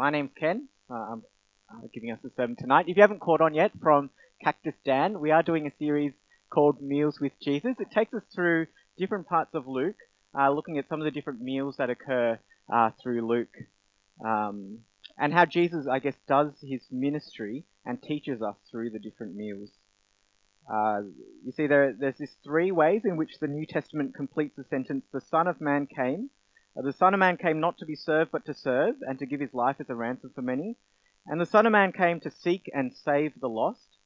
My name's Ken. Uh, I'm uh, giving us a sermon tonight. If you haven't caught on yet from Cactus Dan, we are doing a series called Meals with Jesus. It takes us through different parts of Luke, uh, looking at some of the different meals that occur uh, through Luke, um, and how Jesus, I guess, does his ministry and teaches us through the different meals. Uh, you see, there, there's these three ways in which the New Testament completes the sentence, the Son of Man came. Uh, the Son of Man came not to be served, but to serve, and to give his life as a ransom for many. And the Son of Man came to seek and save the lost.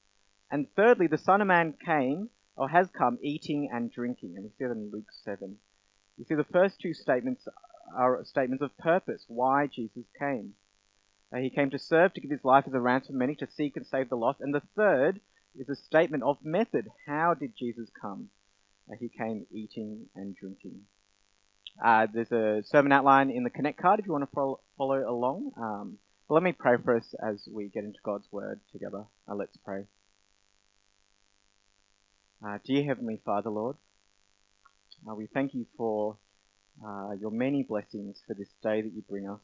And thirdly, the Son of Man came, or has come, eating and drinking. And we see that in Luke 7. You see, the first two statements are statements of purpose, why Jesus came. Uh, he came to serve, to give his life as a ransom for many, to seek and save the lost. And the third is a statement of method. How did Jesus come? Uh, he came eating and drinking. Uh, there's a sermon outline in the Connect card if you want to follow, follow along. Um, but let me pray for us as we get into God's Word together. Uh, let's pray. Uh, dear Heavenly Father, Lord, uh, we thank you for uh, your many blessings for this day that you bring us.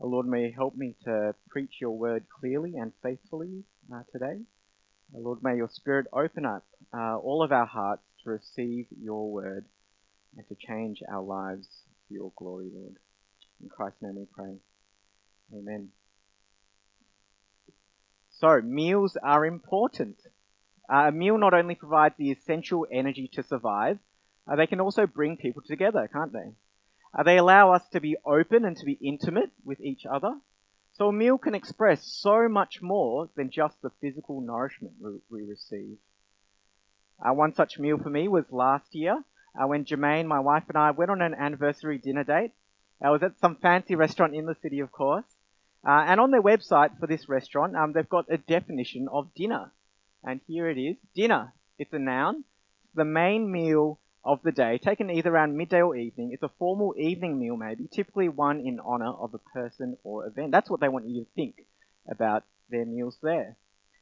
Lord, may you help me to preach your word clearly and faithfully today. Lord, may your Spirit open up uh, all of our hearts to receive your word and to change our lives for your glory, Lord. In Christ's name we pray. Amen. So, meals are important. Uh, a meal not only provides the essential energy to survive, uh, they can also bring people together, can't they? Uh, they allow us to be open and to be intimate with each other. So a meal can express so much more than just the physical nourishment we receive. Uh, one such meal for me was last year uh, when Jermaine, my wife, and I went on an anniversary dinner date. I was at some fancy restaurant in the city, of course. Uh, and on their website for this restaurant, um, they've got a definition of dinner. And here it is. Dinner. It's a noun. It's the main meal of the day, taken either around midday or evening. It's a formal evening meal, maybe, typically one in honor of a person or event. That's what they want you to think about their meals there.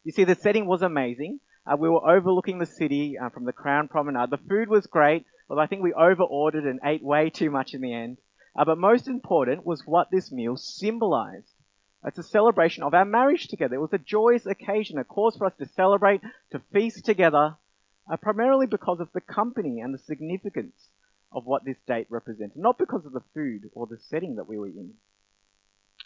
You see, the setting was amazing. Uh, we were overlooking the city uh, from the Crown Promenade. The food was great, although I think we over-ordered and ate way too much in the end. Uh, but most important was what this meal symbolized. It's a celebration of our marriage together. It was a joyous occasion, a cause for us to celebrate, to feast together, uh, primarily because of the company and the significance of what this date represented, not because of the food or the setting that we were in.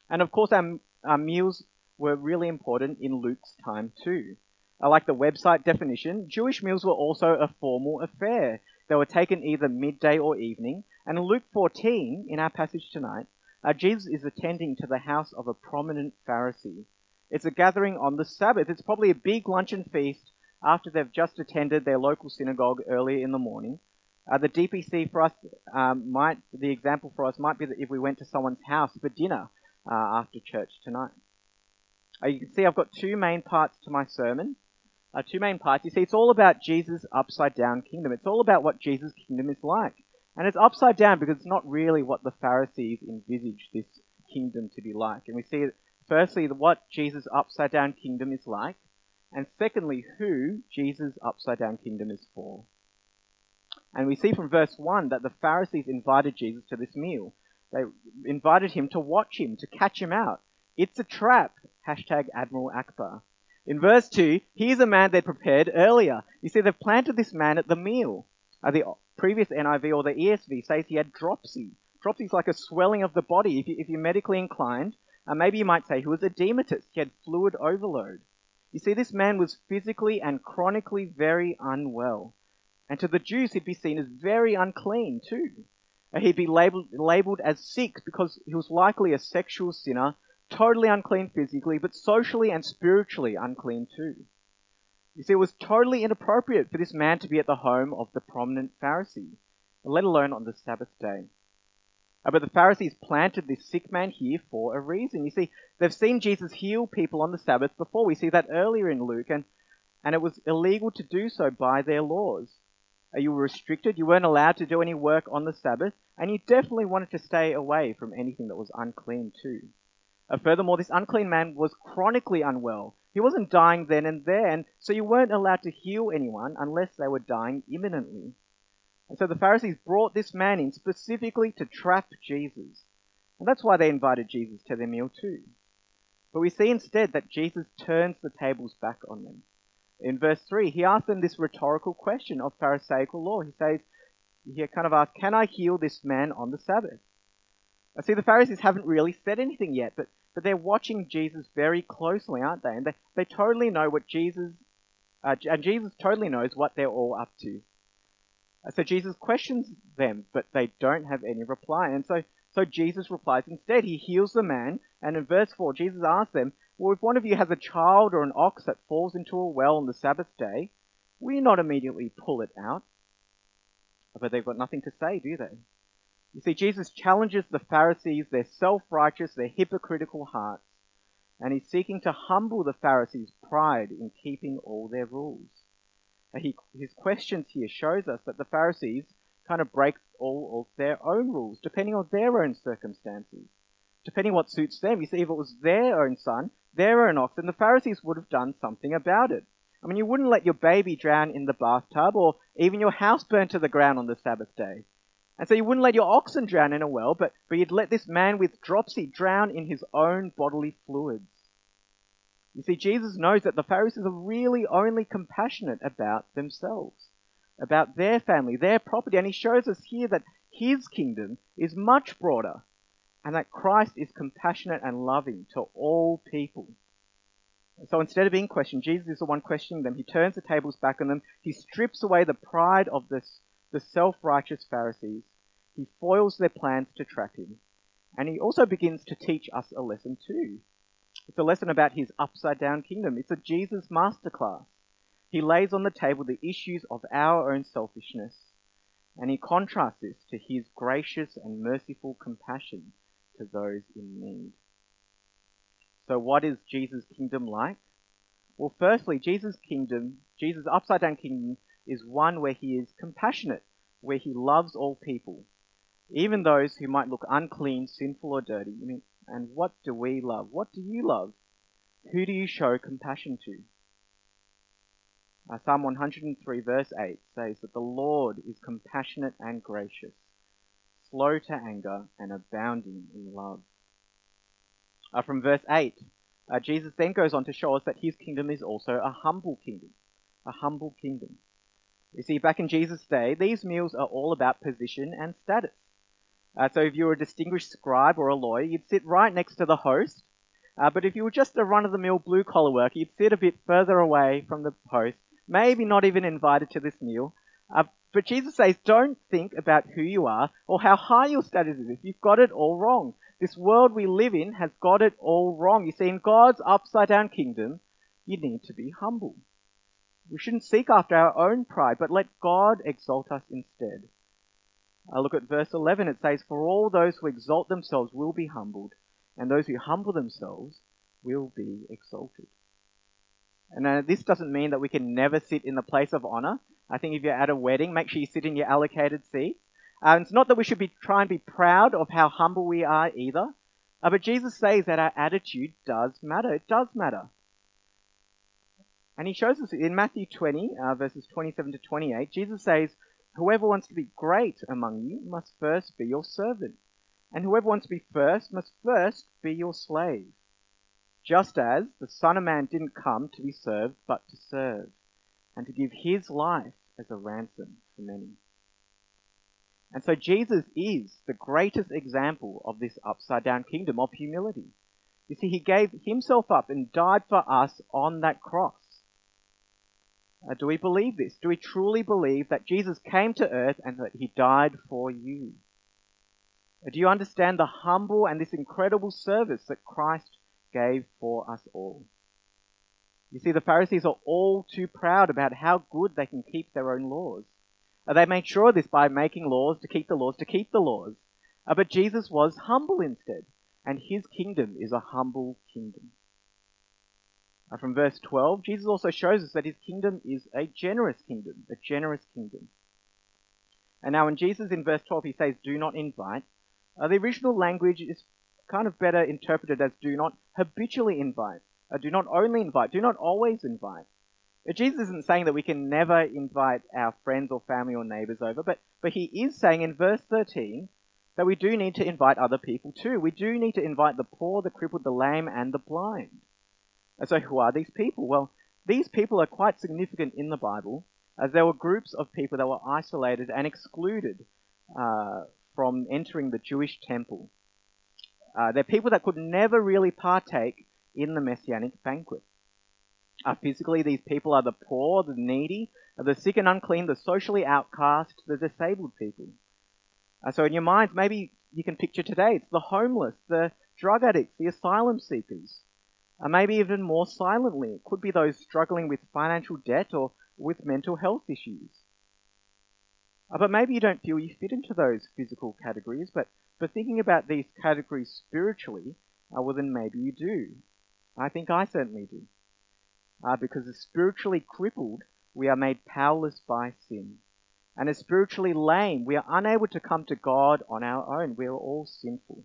And of course, our, our meals were really important in Luke's time too. I like the website definition. Jewish meals were also a formal affair. They were taken either midday or evening. And in Luke 14, in our passage tonight, uh, Jesus is attending to the house of a prominent Pharisee. It's a gathering on the Sabbath. It's probably a big luncheon feast after they've just attended their local synagogue earlier in the morning. Uh, the DPC for us um, might, the example for us might be that if we went to someone's house for dinner uh, after church tonight. Uh, you can see I've got two main parts to my sermon. Uh, two main parts. You see, it's all about Jesus' upside down kingdom. It's all about what Jesus' kingdom is like. And it's upside down because it's not really what the Pharisees envisaged this kingdom to be like. And we see, firstly, what Jesus' upside down kingdom is like and secondly, who Jesus' upside down kingdom is for. And we see from verse 1 that the Pharisees invited Jesus to this meal. They invited him to watch him, to catch him out. It's a trap. Hashtag Admiral Ackbar. In verse 2, here's a man they'd prepared earlier. You see, they've planted this man at the meal. Uh, the previous NIV or the ESV says he had dropsy. Dropsy is like a swelling of the body. If, you, are medically inclined, uh, maybe you might say he was edematous. He had fluid overload. You see, this man was physically and chronically very unwell. And to the Jews, he'd be seen as very unclean too. He'd be labeled, labeled as sick because he was likely a sexual sinner, totally unclean physically, but socially and spiritually unclean too. You see, it was totally inappropriate for this man to be at the home of the prominent Pharisee, let alone on the Sabbath day. Uh, but the Pharisees planted this sick man here for a reason. You see, they've seen Jesus heal people on the Sabbath before. We see that earlier in Luke, and, and it was illegal to do so by their laws. Uh, you were restricted, you weren't allowed to do any work on the Sabbath, and you definitely wanted to stay away from anything that was unclean too. Uh, furthermore, this unclean man was chronically unwell. He wasn't dying then and there, and so you weren't allowed to heal anyone unless they were dying imminently. And so the Pharisees brought this man in specifically to trap Jesus. And that's why they invited Jesus to their meal too. But we see instead that Jesus turns the tables back on them. In verse 3, he asks them this rhetorical question of Pharisaical law. He says, he kind of asks, Can I heal this man on the Sabbath? I see the Pharisees haven't really said anything yet, but, but they're watching Jesus very closely, aren't they? And they, they totally know what Jesus, uh, and Jesus totally knows what they're all up to. Uh, so Jesus questions them, but they don't have any reply. And so, so Jesus replies instead. He heals the man, and in verse 4, Jesus asks them, Well, if one of you has a child or an ox that falls into a well on the Sabbath day, will you not immediately pull it out? But they've got nothing to say, do they? You see, Jesus challenges the Pharisees, their self-righteous, their hypocritical hearts, and he's seeking to humble the Pharisees' pride in keeping all their rules. He, his questions here shows us that the Pharisees kind of break all of their own rules, depending on their own circumstances, depending what suits them. You see, if it was their own son, their own ox, then the Pharisees would have done something about it. I mean, you wouldn't let your baby drown in the bathtub or even your house burn to the ground on the Sabbath day. And so you wouldn't let your oxen drown in a well, but, but you'd let this man with dropsy drown in his own bodily fluids. You see, Jesus knows that the Pharisees are really only compassionate about themselves, about their family, their property, and he shows us here that his kingdom is much broader and that Christ is compassionate and loving to all people. So instead of being questioned, Jesus is the one questioning them. He turns the tables back on them. He strips away the pride of this, the self-righteous Pharisees. He foils their plans to trap him. And he also begins to teach us a lesson too. It's a lesson about his upside down kingdom. It's a Jesus masterclass. He lays on the table the issues of our own selfishness, and he contrasts this to his gracious and merciful compassion to those in need. So what is Jesus' kingdom like? Well, firstly, Jesus' kingdom, Jesus' upside down kingdom is one where he is compassionate, where he loves all people, even those who might look unclean, sinful, or dirty. I mean, and what do we love? What do you love? Who do you show compassion to? Uh, Psalm 103 verse 8 says that the Lord is compassionate and gracious, slow to anger and abounding in love. Uh, from verse 8, uh, Jesus then goes on to show us that his kingdom is also a humble kingdom. A humble kingdom. You see, back in Jesus' day, these meals are all about position and status. Uh, so if you were a distinguished scribe or a lawyer, you'd sit right next to the host. Uh, but if you were just a run-of-the-mill blue-collar worker, you'd sit a bit further away from the host, maybe not even invited to this meal. Uh, but Jesus says, don't think about who you are or how high your status is. You've got it all wrong. This world we live in has got it all wrong. You see, in God's upside down kingdom, you need to be humble. We shouldn't seek after our own pride, but let God exalt us instead. I look at verse 11. It says, For all those who exalt themselves will be humbled, and those who humble themselves will be exalted. And uh, this doesn't mean that we can never sit in the place of honor. I think if you're at a wedding, make sure you sit in your allocated seat. Uh, it's not that we should be try and be proud of how humble we are either. Uh, but Jesus says that our attitude does matter. It does matter. And he shows us in Matthew 20, uh, verses 27 to 28, Jesus says, Whoever wants to be great among you must first be your servant, and whoever wants to be first must first be your slave. Just as the Son of Man didn't come to be served, but to serve, and to give his life as a ransom for many. And so Jesus is the greatest example of this upside down kingdom of humility. You see, he gave himself up and died for us on that cross. Uh, do we believe this? Do we truly believe that Jesus came to earth and that he died for you? Uh, do you understand the humble and this incredible service that Christ gave for us all? You see, the Pharisees are all too proud about how good they can keep their own laws. Uh, they made sure of this by making laws to keep the laws to keep the laws. Uh, but Jesus was humble instead, and his kingdom is a humble kingdom. Uh, from verse 12, Jesus also shows us that his kingdom is a generous kingdom, a generous kingdom. And now when Jesus in verse 12 he says, do not invite, uh, the original language is kind of better interpreted as do not habitually invite, uh, do not only invite, do not always invite. Uh, Jesus isn't saying that we can never invite our friends or family or neighbors over, but, but he is saying in verse 13 that we do need to invite other people too. We do need to invite the poor, the crippled, the lame, and the blind. And so who are these people? Well, these people are quite significant in the Bible as there were groups of people that were isolated and excluded uh, from entering the Jewish temple. Uh, they're people that could never really partake in the messianic banquet. Uh, physically, these people are the poor, the needy, the sick and unclean, the socially outcast, the disabled people. Uh, so in your minds, maybe you can picture today, it's the homeless, the drug addicts, the asylum seekers. Uh, maybe even more silently, it could be those struggling with financial debt or with mental health issues. Uh, but maybe you don't feel you fit into those physical categories, but, but thinking about these categories spiritually, uh, well then maybe you do. I think I certainly do. Uh, because as spiritually crippled, we are made powerless by sin. And as spiritually lame, we are unable to come to God on our own. We are all sinful.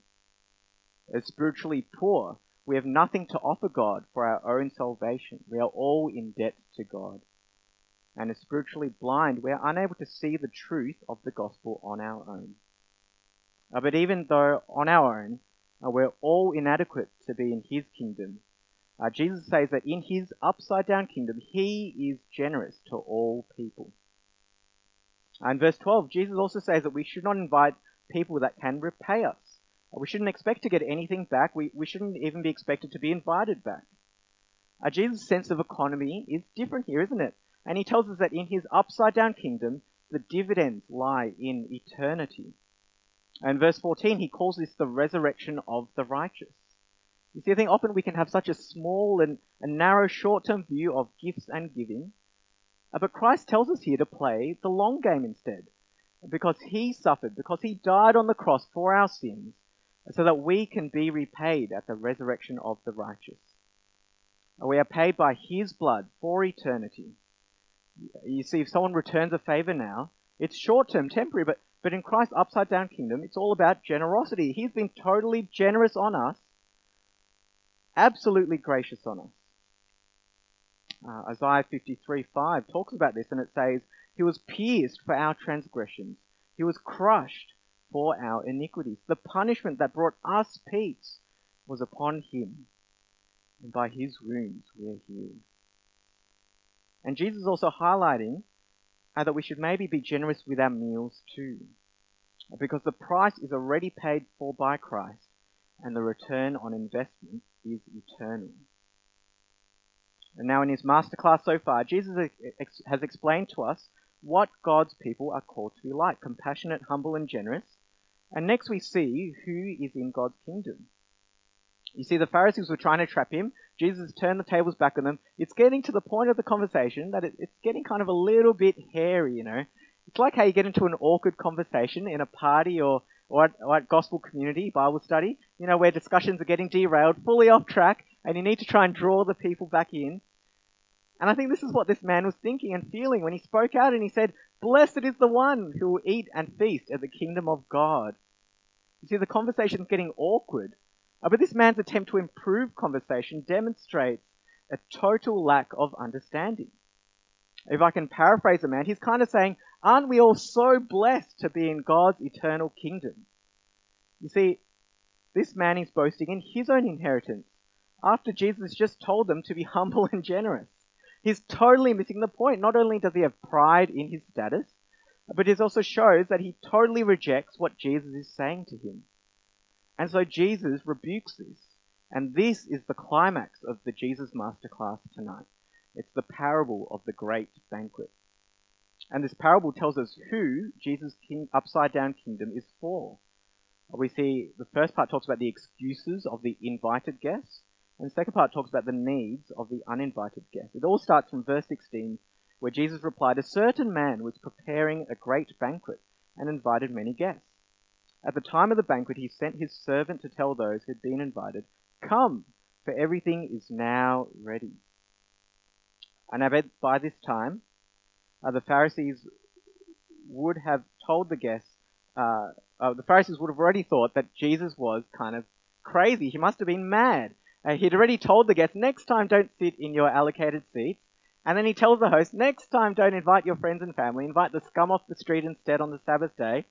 As spiritually poor, we have nothing to offer God for our own salvation. We are all in debt to God. And as spiritually blind, we are unable to see the truth of the gospel on our own. Uh, but even though on our own, uh, we're all inadequate to be in His kingdom, uh, Jesus says that in His upside down kingdom, He is generous to all people. In verse 12, Jesus also says that we should not invite people that can repay us. We shouldn't expect to get anything back. We, we shouldn't even be expected to be invited back. Uh, Jesus' sense of economy is different here, isn't it? And he tells us that in his upside down kingdom, the dividends lie in eternity. And verse 14, he calls this the resurrection of the righteous. You see, I think often we can have such a small and, and narrow short term view of gifts and giving uh, but Christ tells us here to play the long game instead. Because he suffered, because he died on the cross for our sins, so that we can be repaid at the resurrection of the righteous. We are paid by his blood for eternity. You see, if someone returns a favor now, it's short term, temporary, but, but in Christ's upside down kingdom, it's all about generosity. He's been totally generous on us, absolutely gracious on us. Uh, Isaiah 53 5 talks about this and it says, He was pierced for our transgressions, He was crushed for our iniquities. The punishment that brought us peace was upon Him, and by His wounds we are healed. And Jesus is also highlighting uh, that we should maybe be generous with our meals too, because the price is already paid for by Christ, and the return on investment is eternal. And now in his masterclass so far, Jesus has explained to us what God's people are called to be like compassionate, humble, and generous. And next we see who is in God's kingdom. You see, the Pharisees were trying to trap him. Jesus turned the tables back on them. It's getting to the point of the conversation that it's getting kind of a little bit hairy, you know. It's like how you get into an awkward conversation in a party or, or, at, or at gospel community Bible study, you know, where discussions are getting derailed, fully off track, and you need to try and draw the people back in. And I think this is what this man was thinking and feeling when he spoke out and he said, Blessed is the one who will eat and feast at the kingdom of God. You see, the conversation is getting awkward. Uh, but this man's attempt to improve conversation demonstrates a total lack of understanding. If I can paraphrase the man, he's kind of saying, Aren't we all so blessed to be in God's eternal kingdom? You see, this man is boasting in his own inheritance after Jesus just told them to be humble and generous. He's totally missing the point. Not only does he have pride in his status, but it also shows that he totally rejects what Jesus is saying to him. And so Jesus rebukes this. And this is the climax of the Jesus Masterclass tonight. It's the parable of the great banquet. And this parable tells us who Jesus' king, upside down kingdom is for. We see the first part talks about the excuses of the invited guests. And the second part talks about the needs of the uninvited guest. It all starts from verse 16, where Jesus replied, A certain man was preparing a great banquet and invited many guests. At the time of the banquet, he sent his servant to tell those who had been invited, Come, for everything is now ready. And I bet by this time, uh, the Pharisees would have told the guests, uh, uh, the Pharisees would have already thought that Jesus was kind of crazy. He must have been mad. Uh, he'd already told the guests, next time don't sit in your allocated seats. And then he tells the host, next time don't invite your friends and family, invite the scum off the street instead on the Sabbath day.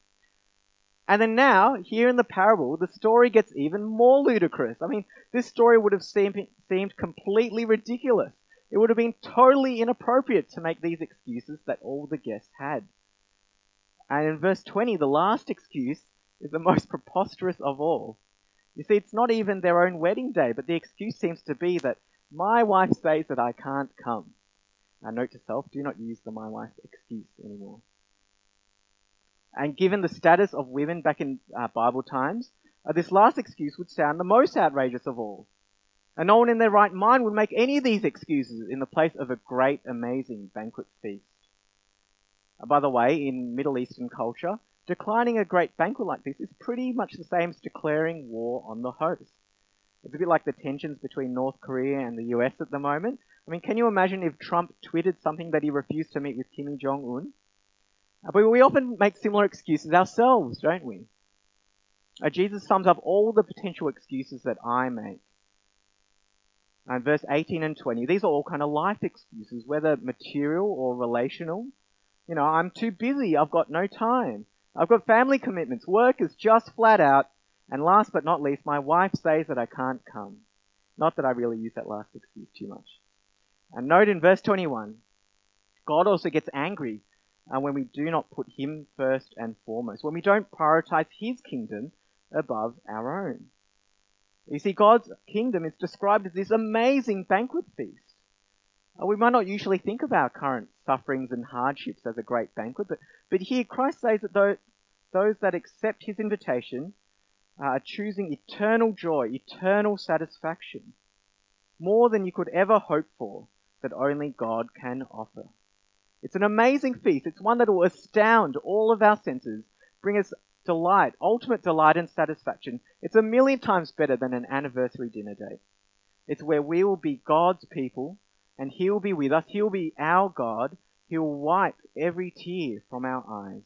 And then now, here in the parable, the story gets even more ludicrous. I mean, this story would have seemed, seemed completely ridiculous. It would have been totally inappropriate to make these excuses that all the guests had. And in verse 20, the last excuse is the most preposterous of all. You see, it's not even their own wedding day, but the excuse seems to be that my wife says that I can't come. Now, note to self, do not use the my wife excuse anymore. And given the status of women back in uh, Bible times, uh, this last excuse would sound the most outrageous of all. And no one in their right mind would make any of these excuses in the place of a great, amazing banquet feast. Uh, by the way, in Middle Eastern culture, declining a great banquet like this is pretty much the same as declaring war on the host. It's a bit like the tensions between North Korea and the US at the moment. I mean, can you imagine if Trump tweeted something that he refused to meet with Kim Jong Un? Uh, but we often make similar excuses ourselves, don't we? Uh, Jesus sums up all the potential excuses that I make. And verse 18 and 20, these are all kind of life excuses, whether material or relational. You know, I'm too busy, I've got no time. I've got family commitments, work is just flat out, and last but not least, my wife says that I can't come. Not that I really use that last excuse too much. And note in verse 21, God also gets angry uh, when we do not put Him first and foremost, when we don't prioritize His kingdom above our own. You see, God's kingdom is described as this amazing banquet feast. Uh, we might not usually think of our current sufferings and hardships as a great banquet, but, but here Christ says that those, those that accept His invitation uh, are choosing eternal joy, eternal satisfaction, more than you could ever hope for that only God can offer. It's an amazing feast. It's one that will astound all of our senses, bring us delight, ultimate delight and satisfaction. It's a million times better than an anniversary dinner date. It's where we will be God's people and He will be with us. He will be our God. He will wipe every tear from our eyes.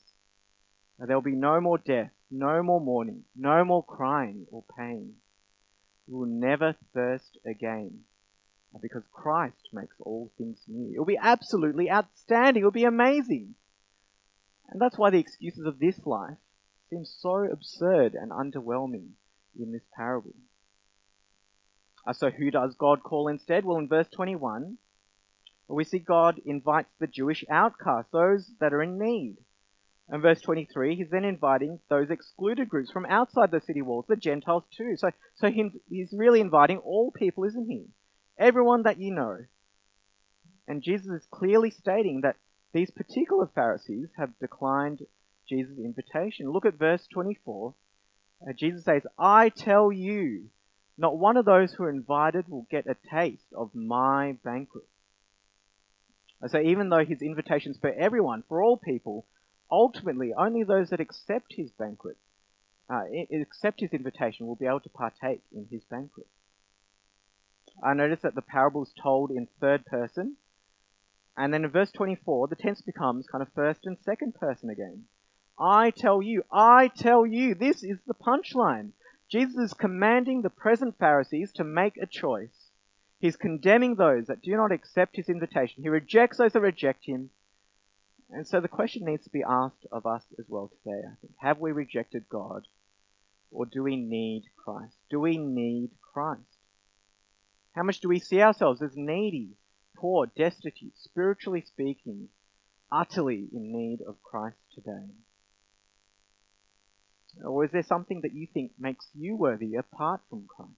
There will be no more death, no more mourning, no more crying or pain. We will never thirst again uh, because Christ makes all things new. It will be absolutely outstanding. It will be amazing. And that's why the excuses of this life seem so absurd and underwhelming in this parable. Uh, so who does God call instead? Well, in verse 21, we see God invites the Jewish outcasts, those that are in need. In verse 23, he's then inviting those excluded groups from outside the city walls, the Gentiles too. So, so he's really inviting all people, isn't he? everyone that you know. And Jesus is clearly stating that these particular Pharisees have declined Jesus' invitation. Look at verse 24. Uh, Jesus says, I tell you, not one of those who are invited will get a taste of my banquet. So even though his invitation is for everyone, for all people, ultimately only those that accept his banquet, uh, accept his invitation will be able to partake in his banquet. I notice that the parable is told in third person. And then in verse 24, the tense becomes kind of first and second person again. I tell you, I tell you, this is the punchline. Jesus is commanding the present Pharisees to make a choice. He's condemning those that do not accept his invitation. He rejects those that reject him. And so the question needs to be asked of us as well today, I think. Have we rejected God? Or do we need Christ? Do we need Christ? How much do we see ourselves as needy, poor, destitute, spiritually speaking, utterly in need of Christ today? Or is there something that you think makes you worthy apart from Christ?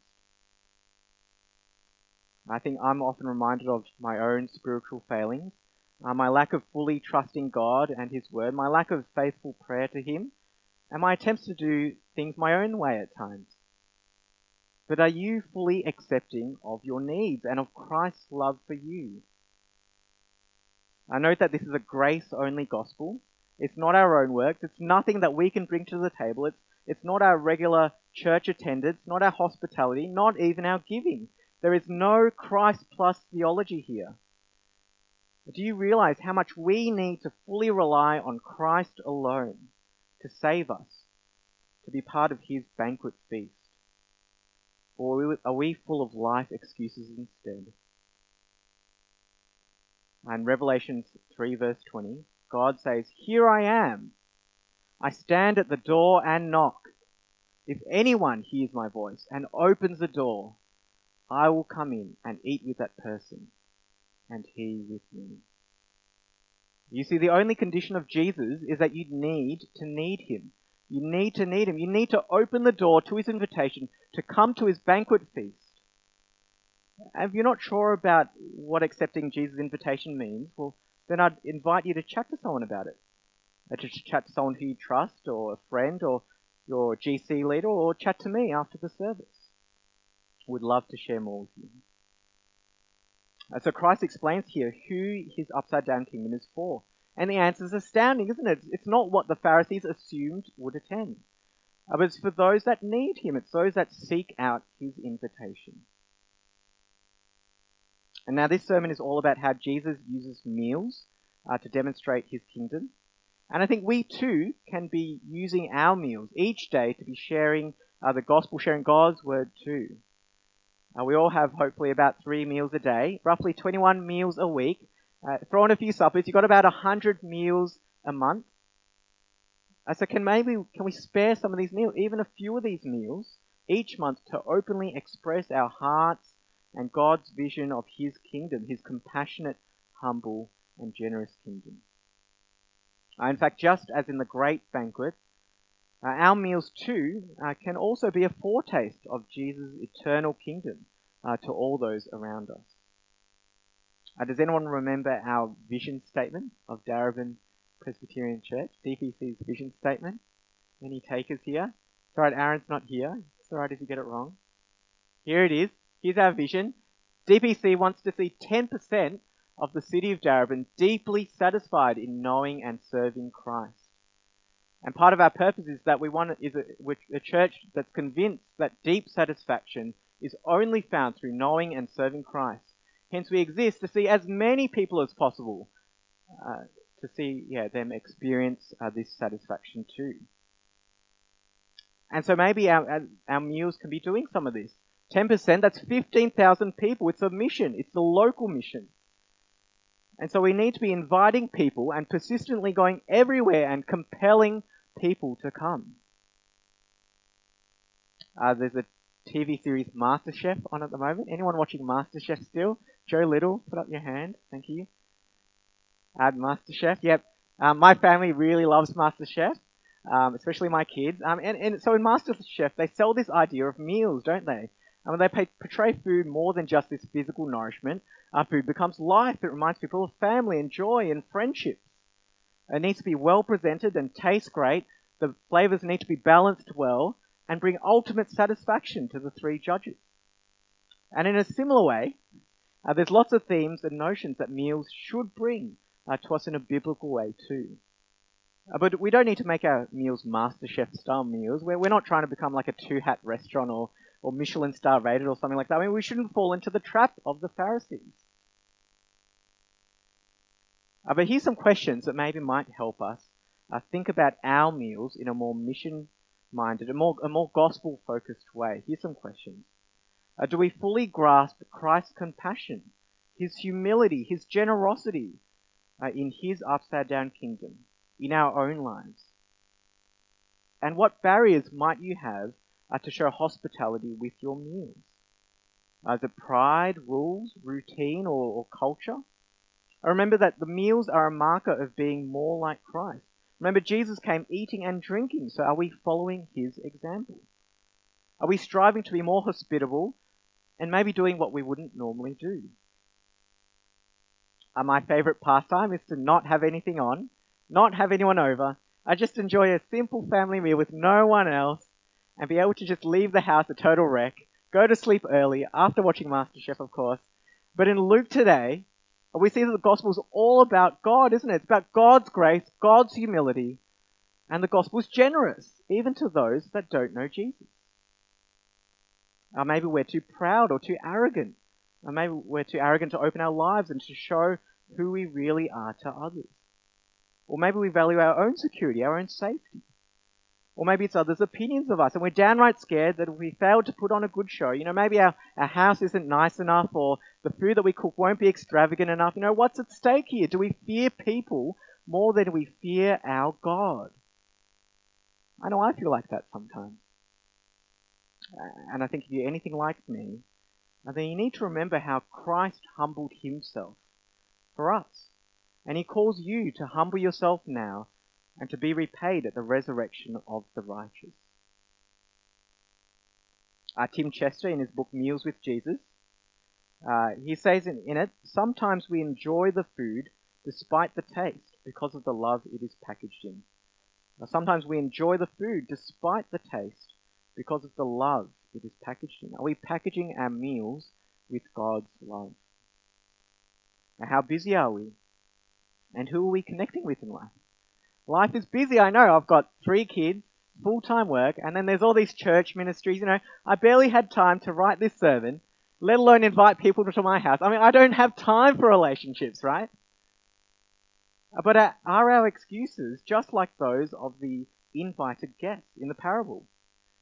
I think I'm often reminded of my own spiritual failings, uh, my lack of fully trusting God and His Word, my lack of faithful prayer to Him, and my attempts to do things my own way at times. But are you fully accepting of your needs and of Christ's love for you? I note that this is a grace only gospel. It's not our own works. It's nothing that we can bring to the table. It's, it's not our regular church attendance, not our hospitality, not even our giving. There is no Christ plus theology here. Do you realize how much we need to fully rely on Christ alone to save us, to be part of his banquet feast? Or are we full of life excuses instead? And Revelation 3 verse 20, God says, Here I am. I stand at the door and knock. If anyone hears my voice and opens the door, I will come in and eat with that person, and he with me. You see, the only condition of Jesus is that you need to need him. You need to need him. You need to open the door to his invitation to come to his banquet feast. And If you're not sure about what accepting Jesus' invitation means, well, then I'd invite you to chat to someone about it. Uh, to chat to someone who you trust, or a friend, or your GC leader, or chat to me after the service. Would love to share more with you. Uh, so Christ explains here who his upside down kingdom is for. And the answer is astounding, isn't it? It's not what the Pharisees assumed would attend. Uh, but it's for those that need him. It's those that seek out his invitation. And now this sermon is all about how Jesus uses meals uh, to demonstrate his kingdom. And I think we too can be using our meals each day to be sharing uh, the gospel, sharing God's word too. Uh, we all have hopefully about three meals a day, roughly 21 meals a week. Uh, throw in a few suppers, you've got about 100 meals a month. Uh, so can maybe, can we spare some of these meals, even a few of these meals each month to openly express our hearts and God's vision of His kingdom, His compassionate, humble, and generous kingdom. Uh, in fact, just as in the great banquet, uh, our meals too uh, can also be a foretaste of Jesus' eternal kingdom uh, to all those around us. Uh, does anyone remember our vision statement of Darebin Presbyterian Church, DPC's vision statement? Any takers here? Alright, Aaron's not here. Alright if you get it wrong. Here it is. Here's our vision. DPC wants to see 10% of the city of Darebin deeply satisfied in knowing and serving Christ. And part of our purpose is that we want is a, a church that's convinced that deep satisfaction is only found through knowing and serving Christ. Hence, we exist to see as many people as possible uh, to see yeah them experience uh, this satisfaction too. And so maybe our, our meals can be doing some of this. 10%, that's 15,000 people. It's a mission. It's a local mission. And so we need to be inviting people and persistently going everywhere and compelling people to come. Uh, there's a TV series MasterChef on at the moment. Anyone watching MasterChef still? Joe Little, put up your hand. Thank you. Add MasterChef. Yep. Um, my family really loves MasterChef, um, especially my kids. Um, and, and so in MasterChef, they sell this idea of meals, don't they? I mean, they portray food more than just this physical nourishment. Our food becomes life. It reminds people of family and joy and friendships. It needs to be well presented and taste great. The flavors need to be balanced well and bring ultimate satisfaction to the three judges. And in a similar way, uh, there's lots of themes and notions that meals should bring uh, to us in a biblical way too. Uh, but we don't need to make our meals master chef style meals. We're, we're not trying to become like a two hat restaurant or or Michelin star rated or something like that. I mean, we shouldn't fall into the trap of the Pharisees. Uh, but here's some questions that maybe might help us uh, think about our meals in a more mission minded, a more, a more gospel focused way. Here's some questions. Uh, do we fully grasp Christ's compassion, his humility, his generosity uh, in his upside down kingdom in our own lives? And what barriers might you have uh, to show hospitality with your meals. Uh, is it pride, rules, routine, or, or culture? I remember that the meals are a marker of being more like Christ. Remember, Jesus came eating and drinking, so are we following his example? Are we striving to be more hospitable and maybe doing what we wouldn't normally do? Uh, my favorite pastime is to not have anything on, not have anyone over. I just enjoy a simple family meal with no one else and be able to just leave the house a total wreck, go to sleep early after watching MasterChef, of course. But in Luke today, we see that the gospel is all about God, isn't it? It's about God's grace, God's humility, and the gospel is generous, even to those that don't know Jesus. Or maybe we're too proud or too arrogant. Or maybe we're too arrogant to open our lives and to show who we really are to others. Or maybe we value our own security, our own safety. Or maybe it's others' opinions of us, and we're downright scared that if we fail to put on a good show, you know, maybe our, our house isn't nice enough, or the food that we cook won't be extravagant enough. You know, what's at stake here? Do we fear people more than we fear our God? I know I feel like that sometimes. And I think if you're anything like me, then you need to remember how Christ humbled himself for us. And he calls you to humble yourself now and to be repaid at the resurrection of the righteous. Uh, Tim Chester, in his book Meals with Jesus, uh, he says in, in it, sometimes we enjoy the food despite the taste because of the love it is packaged in. Now, sometimes we enjoy the food despite the taste because of the love it is packaged in. Are we packaging our meals with God's love? Now, how busy are we? And who are we connecting with in life? Life is busy, I know. I've got three kids, full time work, and then there's all these church ministries. You know, I barely had time to write this sermon, let alone invite people to my house. I mean, I don't have time for relationships, right? But uh, are our excuses just like those of the invited guests in the parable?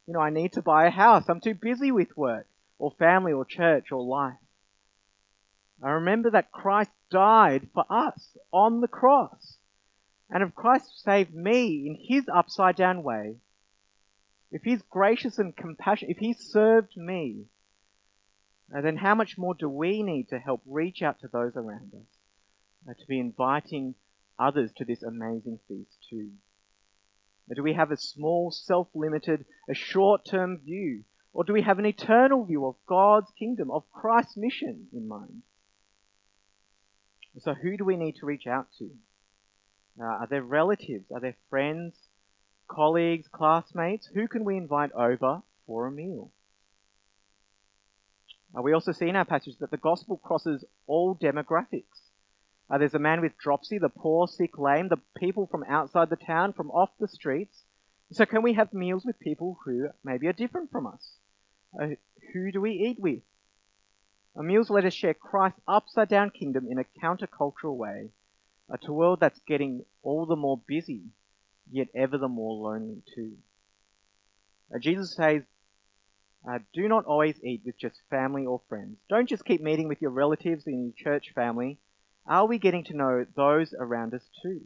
You know, I need to buy a house. I'm too busy with work or family or church or life. I remember that Christ died for us on the cross. And if Christ saved me in his upside down way, if he's gracious and compassionate, if he served me, then how much more do we need to help reach out to those around us, uh, to be inviting others to this amazing feast too? Do we have a small, self-limited, a short-term view? Or do we have an eternal view of God's kingdom, of Christ's mission in mind? So who do we need to reach out to? Uh, are there relatives? Are there friends, colleagues, classmates? Who can we invite over for a meal? Uh, we also see in our passage that the gospel crosses all demographics. Uh, there's a man with dropsy, the poor, sick, lame, the people from outside the town, from off the streets. So can we have meals with people who maybe are different from us? Uh, who do we eat with? Our meals let us share Christ's upside down kingdom in a countercultural way uh, to a world that's getting all the more busy, yet ever the more lonely too. Uh, Jesus says, uh, do not always eat with just family or friends. Don't just keep meeting with your relatives in your church family. Are we getting to know those around us too?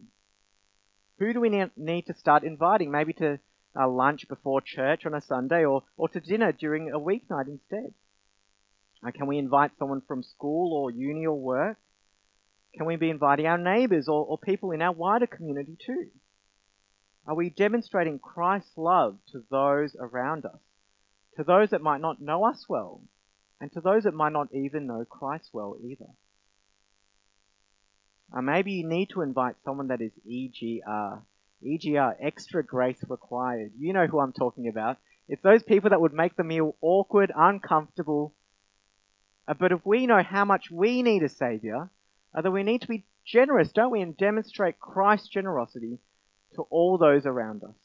Who do we need to start inviting? Maybe to uh, lunch before church on a Sunday or, or to dinner during a weeknight instead? Uh, can we invite someone from school or uni or work? Can we be inviting our neighbours or, or people in our wider community too? Are we demonstrating Christ's love to those around us, to those that might not know us well, and to those that might not even know Christ well either? Uh, maybe you need to invite someone that is EGR. EGR, extra grace required. You know who I'm talking about. It's those people that would make the meal awkward, uncomfortable. Uh, but if we know how much we need a Saviour, that we need to be generous, don't we, and demonstrate Christ's generosity to all those around us.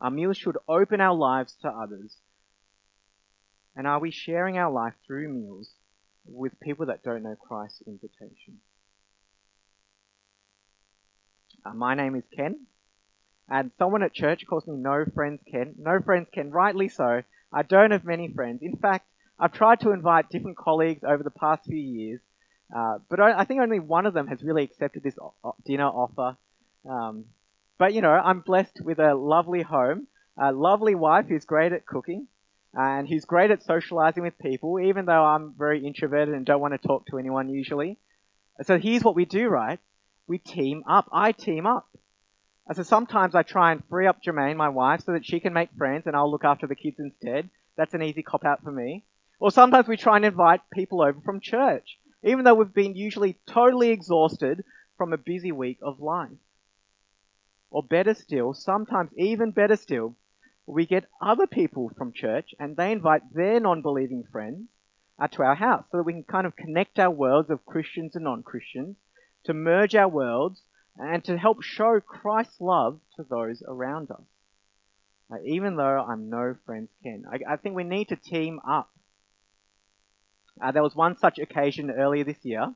Our meals should open our lives to others. And are we sharing our life through meals with people that don't know Christ's invitation? Uh, my name is Ken, and someone at church calls me No Friends Ken. No Friends Ken, rightly so. I don't have many friends. In fact, I've tried to invite different colleagues over the past few years, uh, but I, I, think only one of them has really accepted this o- dinner offer. Um, but you know, I'm blessed with a lovely home, a lovely wife who's great at cooking, and who's great at socializing with people, even though I'm very introverted and don't want to talk to anyone usually. So here's what we do, right? We team up. I team up. So sometimes I try and free up Jermaine, my wife, so that she can make friends and I'll look after the kids instead. That's an easy cop out for me. Or sometimes we try and invite people over from church even though we've been usually totally exhausted from a busy week of life. Or better still, sometimes even better still, we get other people from church and they invite their non-believing friends uh, to our house so that we can kind of connect our worlds of Christians and non-Christians, to merge our worlds and to help show Christ's love to those around us. Even though I'm no friends Ken. I think we need to team up uh, there was one such occasion earlier this year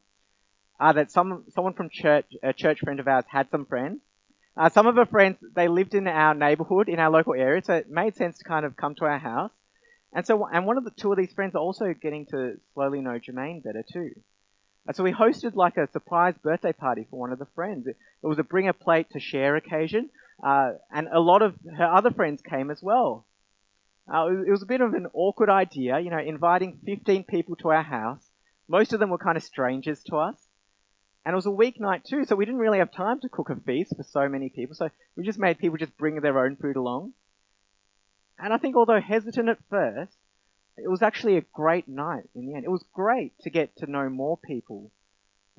uh, that some someone from church, a church friend of ours, had some friends. Uh, some of her friends they lived in our neighbourhood, in our local area, so it made sense to kind of come to our house. And so, and one of the two of these friends are also getting to slowly know Jermaine better too. And so we hosted like a surprise birthday party for one of the friends. It, it was a bring a plate to share occasion. Uh, and a lot of her other friends came as well. Uh, it was a bit of an awkward idea, you know, inviting 15 people to our house. Most of them were kind of strangers to us. And it was a weeknight too, so we didn't really have time to cook a feast for so many people. So we just made people just bring their own food along. And I think although hesitant at first, it was actually a great night in the end. It was great to get to know more people.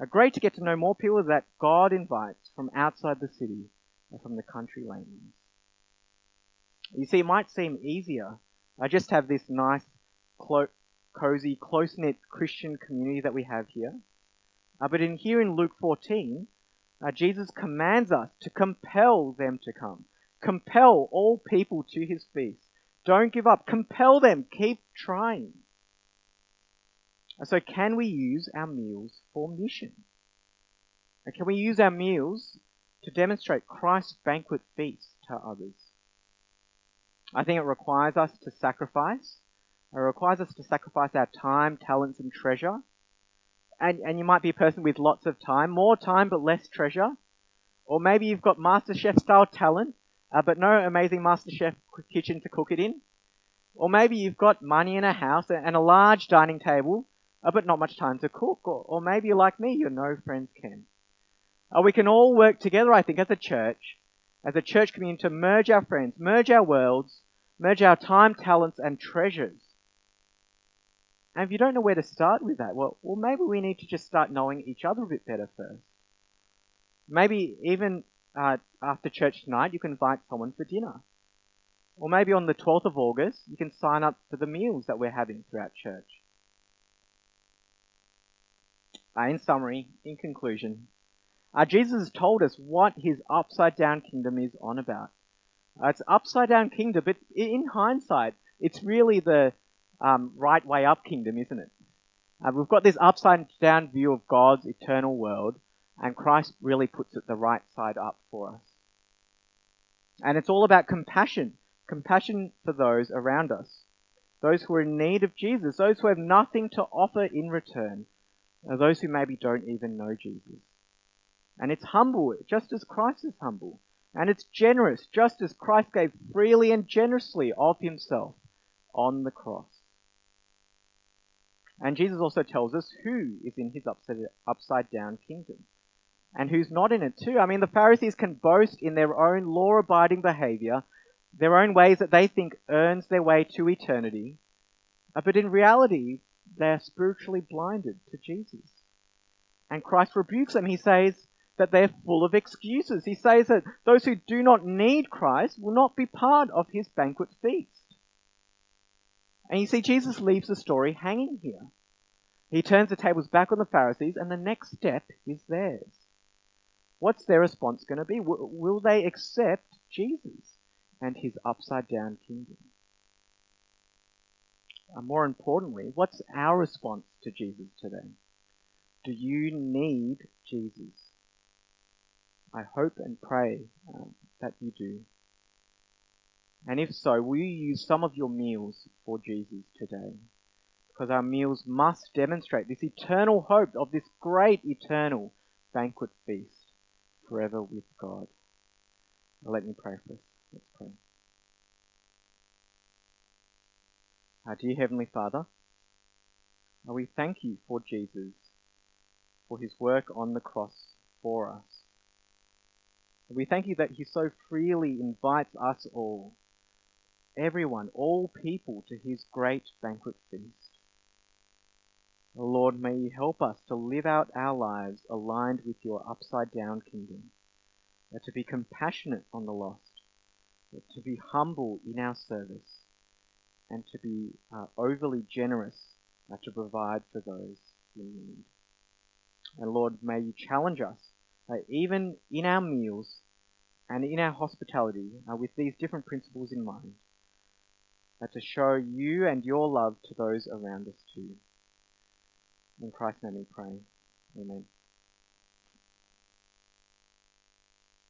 Uh, great to get to know more people that God invites from outside the city and from the country lanes. You see, it might seem easier. I just have this nice, clo- cozy, close-knit Christian community that we have here. Uh, but in here in Luke 14, uh, Jesus commands us to compel them to come. Compel all people to his feast. Don't give up. Compel them. Keep trying. So can we use our meals for mission? And can we use our meals to demonstrate Christ's banquet feast to others? I think it requires us to sacrifice. It requires us to sacrifice our time, talents, and treasure. And, and you might be a person with lots of time, more time but less treasure. Or maybe you've got MasterChef style talent, uh, but no amazing MasterChef kitchen to cook it in. Or maybe you've got money in a house and a large dining table, uh, but not much time to cook. Or, or maybe you're like me, you're no friends can. Uh, we can all work together, I think, as a church, as a church community to merge our friends, merge our worlds, merge our time, talents, and treasures. And if you don't know where to start with that, well, well, maybe we need to just start knowing each other a bit better first. Maybe even uh, after church tonight, you can invite someone for dinner. Or maybe on the 12th of August, you can sign up for the meals that we're having throughout church. Uh, in summary, in conclusion, uh, Jesus has told us what his upside down kingdom is on about. Uh, it's upside down kingdom, but in hindsight, it's really the um, right way up kingdom, isn't it? Uh, we've got this upside down view of God's eternal world, and Christ really puts it the right side up for us. And it's all about compassion compassion for those around us, those who are in need of Jesus, those who have nothing to offer in return, those who maybe don't even know Jesus. And it's humble, just as Christ is humble. And it's generous, just as Christ gave freely and generously of himself on the cross. And Jesus also tells us who is in his upside, down kingdom and who's not in it too. I mean, the Pharisees can boast in their own law abiding behavior their own ways that they think earns their way to eternity, uh, but in reality, they are spiritually blinded to Jesus. And Christ rebukes them. He says that they're full of excuses. He says that those who do not need Christ will not be part of his banquet feast. And you see, Jesus leaves the story hanging here. He turns the tables back on the Pharisees, and the next step is theirs. What's their response going to be? Will they accept Jesus? and his upside down kingdom. Uh, more importantly, what's our response to Jesus today? Do you need Jesus? I hope and pray um, that you do. And if so, will you use some of your meals for Jesus today? Because our meals must demonstrate this eternal hope of this great eternal banquet feast forever with God. Now let me pray for us. Let's pray. Uh, dear Heavenly Father, we thank you for Jesus, for his work on the cross for us. We thank you that he so freely invites us all, everyone, all people, to his great banquet feast. Lord, may you help us to live out our lives aligned with your upside down kingdom, to be compassionate on the lost, to be humble in our service, and to be uh, overly generous uh, to provide for those in need. And Lord, may you challenge us, uh, even in our meals and in our hospitality, uh, with these different principles in mind, uh, to show you and your love to those around us too. In Christ's name we pray. Amen.